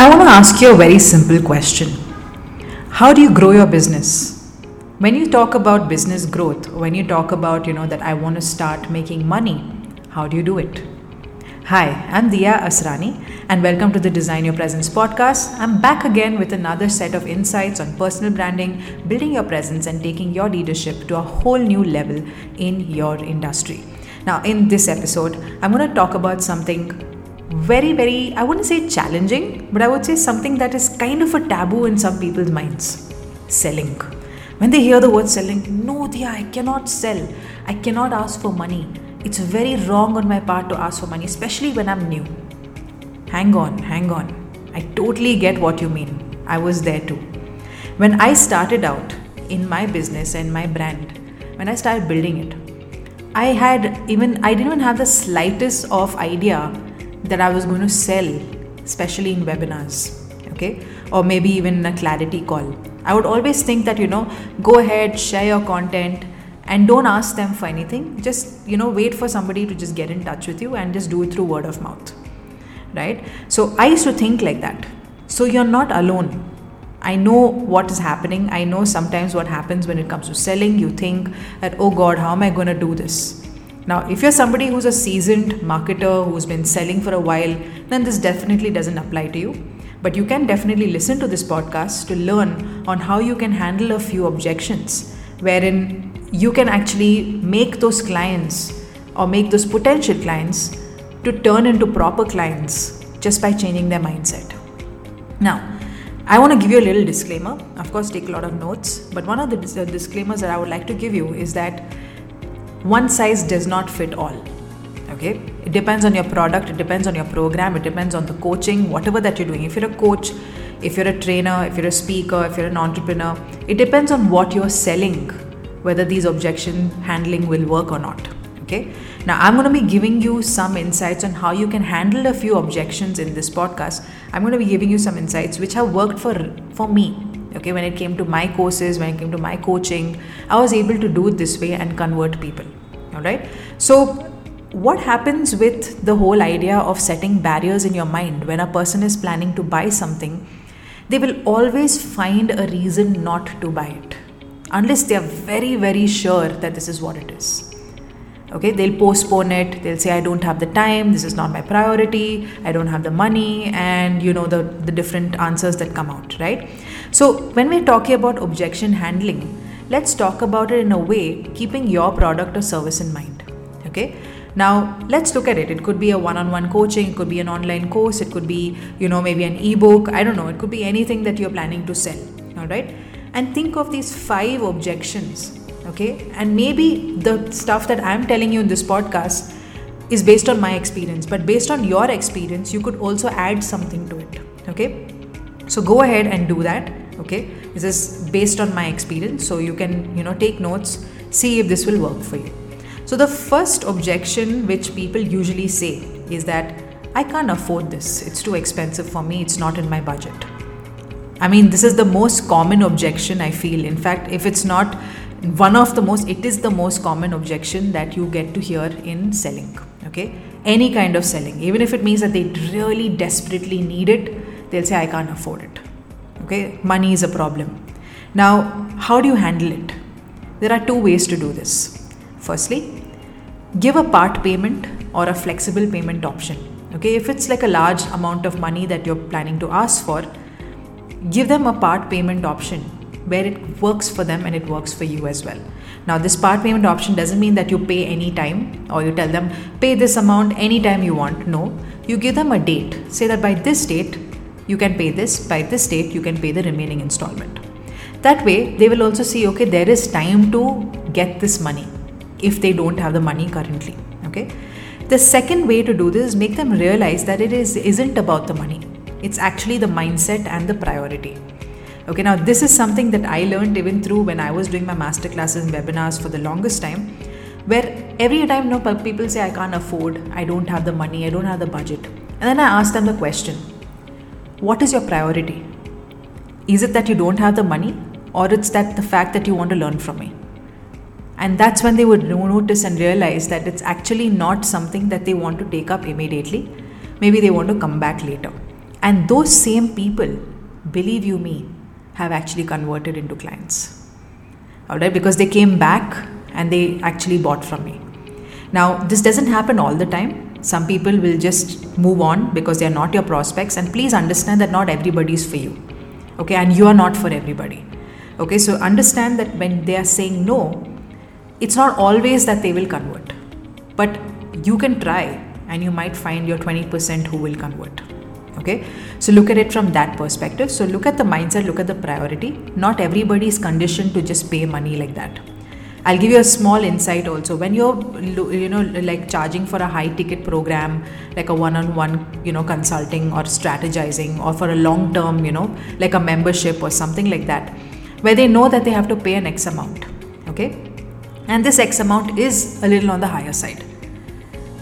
I want to ask you a very simple question How do you grow your business? When you talk about business growth, when you talk about, you know, that I want to start making money, how do you do it? Hi, I'm Dia Asrani, and welcome to the Design Your Presence podcast. I'm back again with another set of insights on personal branding, building your presence, and taking your leadership to a whole new level in your industry. Now, in this episode, I'm going to talk about something very, very, I wouldn't say challenging, but I would say something that is kind of a taboo in some people's minds selling. When they hear the word selling, no, Dia, I cannot sell. I cannot ask for money it's very wrong on my part to ask for money, especially when I'm new. Hang on, hang on. I totally get what you mean. I was there too. When I started out in my business and my brand, when I started building it, I had even, I didn't even have the slightest of idea that I was going to sell, especially in webinars, okay? Or maybe even a clarity call. I would always think that, you know, go ahead, share your content, and don't ask them for anything. Just you know wait for somebody to just get in touch with you and just do it through word of mouth right? So i used to think like that. So you're not alone. I know what is happening. I know sometimes what happens when it comes to selling. You think that oh god how am i going to do this now if you're somebody who's a seasoned marketer who's been selling for a while then this definitely doesn't apply to you but you can definitely listen to this podcast to learn on how you can handle a few objections wherein you can actually make those clients or make those potential clients to turn into proper clients just by changing their mindset. Now, I want to give you a little disclaimer. Of course, take a lot of notes, but one of the uh, disclaimers that I would like to give you is that one size does not fit all. Okay? It depends on your product, it depends on your program, it depends on the coaching, whatever that you're doing. If you're a coach, if you're a trainer, if you're a speaker, if you're an entrepreneur, it depends on what you're selling whether these objection handling will work or not okay now i'm going to be giving you some insights on how you can handle a few objections in this podcast i'm going to be giving you some insights which have worked for for me okay when it came to my courses when it came to my coaching i was able to do it this way and convert people all right so what happens with the whole idea of setting barriers in your mind when a person is planning to buy something they will always find a reason not to buy it unless they are very, very sure that this is what it is. Okay, they'll postpone it, they'll say, I don't have the time, this is not my priority, I don't have the money, and you know, the, the different answers that come out, right? So, when we're talking about objection handling, let's talk about it in a way keeping your product or service in mind. Okay, now let's look at it. It could be a one on one coaching, it could be an online course, it could be, you know, maybe an ebook, I don't know, it could be anything that you're planning to sell, all right? and think of these five objections okay? And maybe the stuff that i'm telling you in this podcast is based on my experience but based on your experience you could also add something to it okay? So go ahead and do that okay? This is based on my experience so you can you know take notes see if this will work for you. So the first objection which people usually say is that i can't afford this. It's too expensive for me. It's not in my budget. I mean, this is the most common objection I feel. In fact, if it's not one of the most, it is the most common objection that you get to hear in selling. Okay, any kind of selling, even if it means that they really desperately need it, they'll say, I can't afford it. Okay, money is a problem. Now, how do you handle it? There are two ways to do this. Firstly, give a part payment or a flexible payment option. Okay, if it's like a large amount of money that you're planning to ask for, give them a part payment option where it works for them and it works for you as well. Now, this part payment option doesn't mean that you pay any time or you tell them pay this amount anytime you want. No, you give them a date. Say that by this date you can pay this, by this date you can pay the remaining installment. That way, they will also see okay, there is time to get this money if they don't have the money currently. Okay. The second way to do this is make them realize that it is isn't about the money it's actually the mindset and the priority. Okay, now this is something that I learned even through when I was doing my master classes and webinars for the longest time, where every time you know, people say, I can't afford, I don't have the money, I don't have the budget. And then I ask them the question What is your priority? Is it that you don't have the money, or it's that the fact that you want to learn from me? And that's when they would notice and realize that it's actually not something that they want to take up immediately. Maybe they want to come back later And those same people, believe you me, have actually converted into clients. All right, because they came back and they actually bought from me. Now, this doesn't happen all the time. Some people will just move on because they are not your prospects. And please understand that not everybody is for you. Okay, and you are not for everybody. Okay, so understand that when they are saying no, it's not always that they will convert. But you can try and you might find your 20% who will convert. Okay, so look at it from that perspective. So look at the mindset, look at the priority. Not everybody is conditioned to just pay money like that. I'll give you a small insight also. When you're, you know, like charging for a high ticket program, like a one on one, you know, consulting or strategizing, or for a long term, you know, like a membership or something like that, where they know that they have to pay an X amount. Okay. And this X amount is a little on the higher side.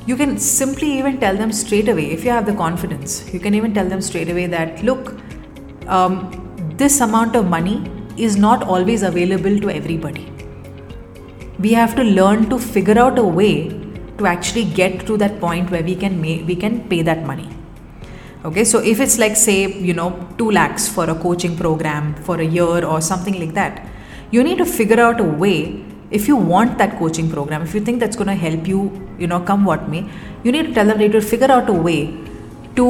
You can simply even tell them straight away, if you have the confidence, you can even tell them straight away that, look, um, this amount of money is not always available to everybody. We have to learn to figure out a way to actually get to that point where we can make, we can pay that money. Okay so if it's like say you know 2 lakhs for a coaching program for a year or something like that you need to figure out a way if you want that coaching program if you think that's going to help you you know come what may you need to tell them they need to figure out a way to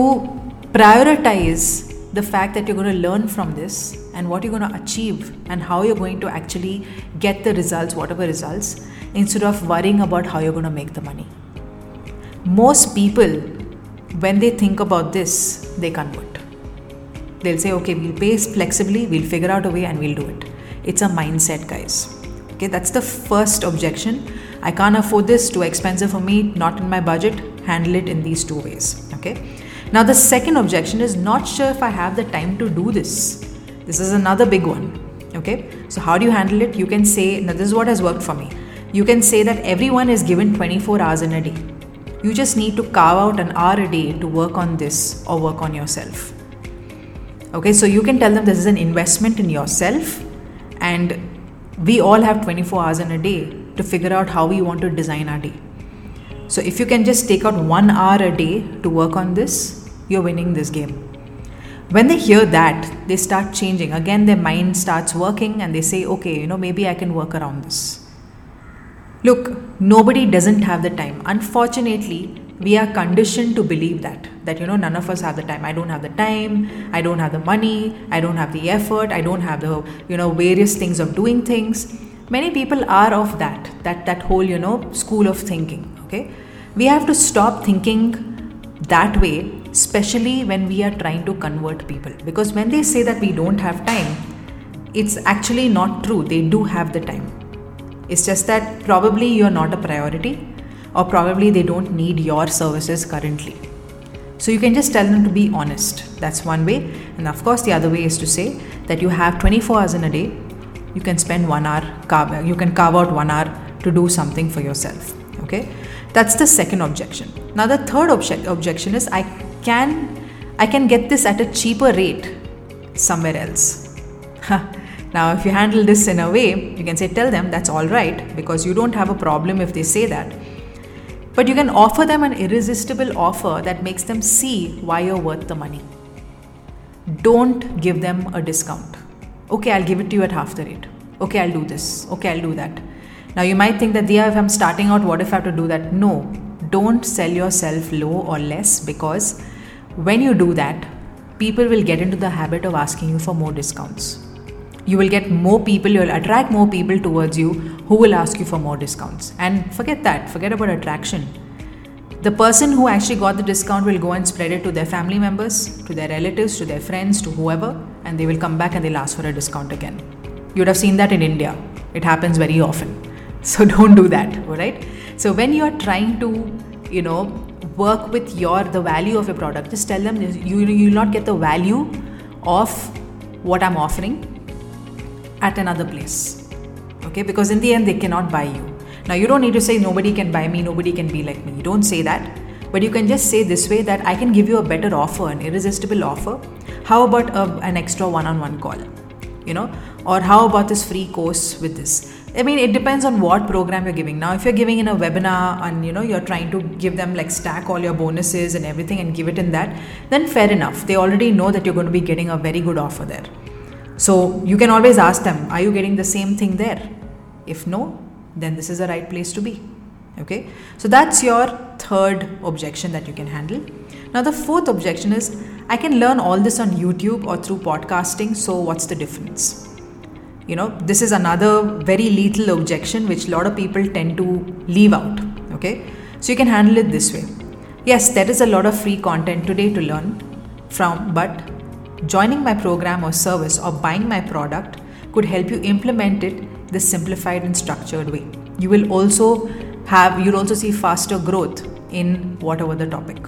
prioritize the fact that you're going to learn from this and what you're going to achieve and how you're going to actually get the results, whatever results, instead of worrying about how you're going to make the money. Most people, when they think about this, they convert. They'll say, okay, we'll pay flexibly, we'll figure out a way, and we'll do it. It's a mindset, guys. Okay, that's the first objection. I can't afford this, too expensive for me, not in my budget. Handle it in these two ways. Okay. Now, the second objection is not sure if I have the time to do this. This is another big one. Okay, so how do you handle it? You can say, now this is what has worked for me. You can say that everyone is given 24 hours in a day. You just need to carve out an hour a day to work on this or work on yourself. Okay, so you can tell them this is an investment in yourself, and we all have 24 hours in a day to figure out how we want to design our day. So if you can just take out one hour a day to work on this, you're winning this game. When they hear that, they start changing. Again, their mind starts working and they say, okay, you know, maybe I can work around this. Look, nobody doesn't have the time. Unfortunately, we are conditioned to believe that that you know none of us have the time i don't have the time i don't have the money i don't have the effort i don't have the you know various things of doing things many people are of that that that whole you know school of thinking okay we have to stop thinking that way especially when we are trying to convert people. Because when they say that we don't have time, it's actually not true. They do have the time. It's just that probably you're not a priority, or probably they don't need your services currently. So you can just tell them to be honest. That's one way. And of course, the other way is to say that you have 24 hours in a day. You can spend one hour, carve, you can carve out one hour to do something for yourself. Okay, that's the second objection. Now the third obje- objection is I can I can get this at a cheaper rate somewhere else. now, if you handle this in a way, you can say, tell them that's all right because you don't have a problem if they say that. But you can offer them an irresistible offer that makes them see why you're worth the money. Don't give them a discount. Okay, I'll give it to you at half the rate. Okay, I'll do this. Okay, I'll do that. Now, you might think that, yeah, if I'm starting out, what if I have to do that? No, don't sell yourself low or less because when you do that, people will get into the habit of asking you for more discounts. You will get more people, you'll attract more people towards you who will ask you for more discounts. And forget that, forget about attraction. The person who actually got the discount will go and spread it to their family members, to their relatives, to their friends, to whoever, and they will come back and they'll ask for a discount again. You would have seen that in India. It happens very often. So don't do that, alright? So when you are trying to, you know, work with your the value of your product just tell them you you will not get the value of what i'm offering at another place okay because in the end they cannot buy you now you don't need to say nobody can buy me nobody can be like me don't say that but you can just say this way that i can give you a better offer an irresistible offer how about a, an extra one-on-one call you know or how about this free course with this I mean, it depends on what program you're giving. Now, if you're giving in a webinar and you know you're trying to give them like stack all your bonuses and everything and give it in that, then fair enough. They already know that you're going to be getting a very good offer there. So you can always ask them, are you getting the same thing there? If no, then this is the right place to be. Okay, so that's your third objection that you can handle. Now, the fourth objection is I can learn all this on YouTube or through podcasting, so what's the difference? You know, this is another very lethal objection which a lot of people tend to leave out. Okay, so you can handle it this way. Yes, there is a lot of free content today to learn from, but joining my program or service or buying my product could help you implement it this simplified and structured way. You will also have you'll also see faster growth in whatever the topic.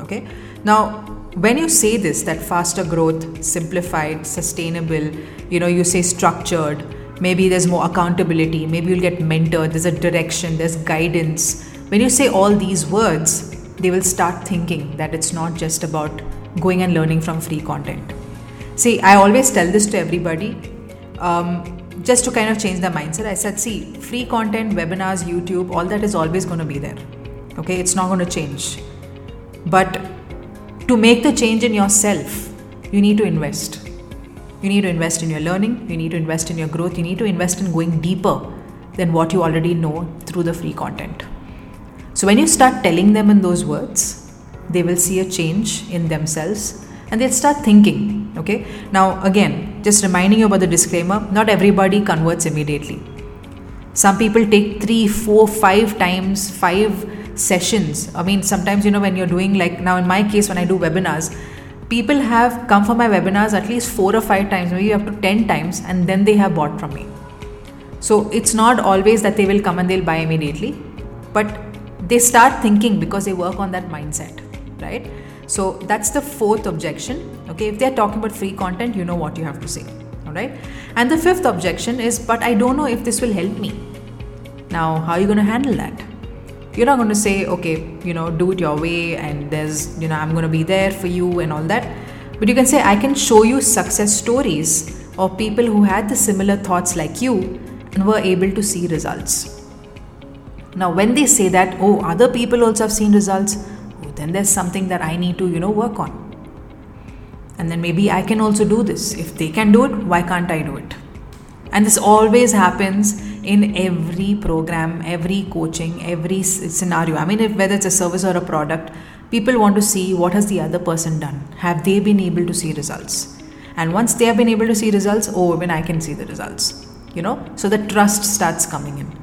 Okay? Now when you say this that faster growth simplified sustainable you know you say structured maybe there's more accountability maybe you'll get mentored there's a direction there's guidance. When you say all these words they will start thinking that it's not just about going and learning from free content. See i always tell this to everybody um, just to kind of change the mindset, I said, see, free content, webinars, YouTube, all that is always going to be there. Okay, it's not going to change. But to make the change in yourself, you need to invest. You need to invest in your learning, you need to invest in your growth, you need to invest in going deeper than what you already know through the free content. So when you start telling them in those words, they will see a change in themselves and they'll start thinking. Okay, now again, just reminding you about the disclaimer not everybody converts immediately. Some people take three, four, five times, five sessions. I mean, sometimes, you know, when you're doing like now in my case, when I do webinars, people have come for my webinars at least four or five times, maybe up to 10 times, and then they have bought from me. So it's not always that they will come and they'll buy immediately, but they start thinking because they work on that mindset, right? So that's the fourth objection. Okay, if they're talking about free content, you know what you have to say. All right. And the fifth objection is, but I don't know if this will help me. Now, how are you going to handle that? You're not going to say, okay, you know, do it your way and there's, you know, I'm going to be there for you and all that. But you can say, I can show you success stories of people who had the similar thoughts like you and were able to see results. Now, when they say that, oh, other people also have seen results, oh, then there's something that I need to, you know, work on. And then maybe I can also do this. If they can do it, why can't I do it? And this always happens in every program, every coaching, every scenario. I mean, if whether it's a service or a product, people want to see what has the other person done. Have they been able to see results? And once they have been able to see results, oh, when I can see the results. You know, so the trust starts coming in.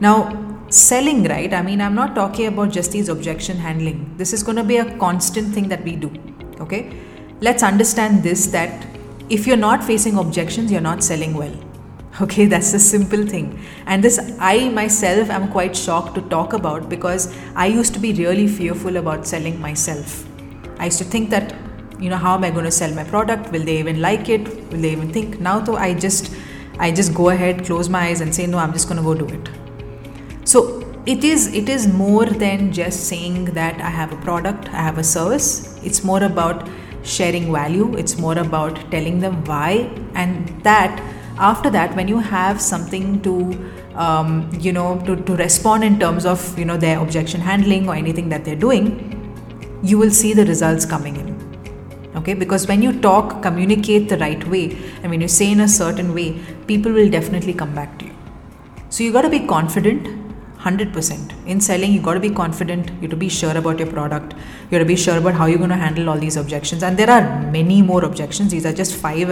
Now, selling, right? I mean, I'm not talking about just these objection handling. This is going to be a constant thing that we do. Okay? Let's understand this that if you're not facing objections, you're not selling well. Okay, that's a simple thing. And this, I myself am quite shocked to talk about because I used to be really fearful about selling myself. I used to think that, you know, how am I going to sell my product? Will they even like it? Will they even think? Now, though, I just, I just go ahead, close my eyes, and say, no, I'm just going to go do it so it is it is more than just saying that i have a product i have a service it's more about sharing value. It's more about telling them why. And that after that when you have something to um, you know to, to respond in terms of you know their objection handling or anything that they're doing you will see the results coming in. Okay? Because when you talk communicate the right way and when you say in a certain way people will definitely come back to you. So you got to be confident 100% in selling you got to be confident you got to be sure about your product. You got to be sure about how you're going to handle all these objections. And there are many more objections. These are just five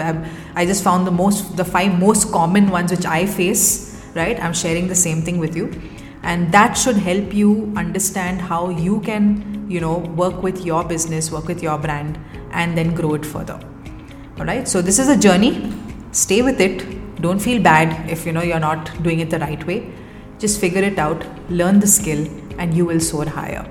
i just found the most the five most common ones which i face right? I'm sharing the same thing with you. And that should help you understand how you can you know work with your business work with your brand and then grow it further. All right so this is a journey. Stay with it. Don't feel bad if you know you're not doing it the right way just figure it out, learn the skill, and you will soar higher.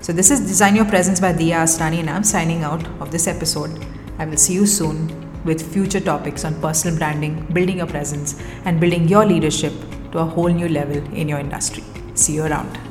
So, this is Design Your Presence by Dia Asrani, and I'm signing out of this episode. I will see you soon with future topics on personal branding, building your presence, and building your leadership to a whole new level in your industry. See you around.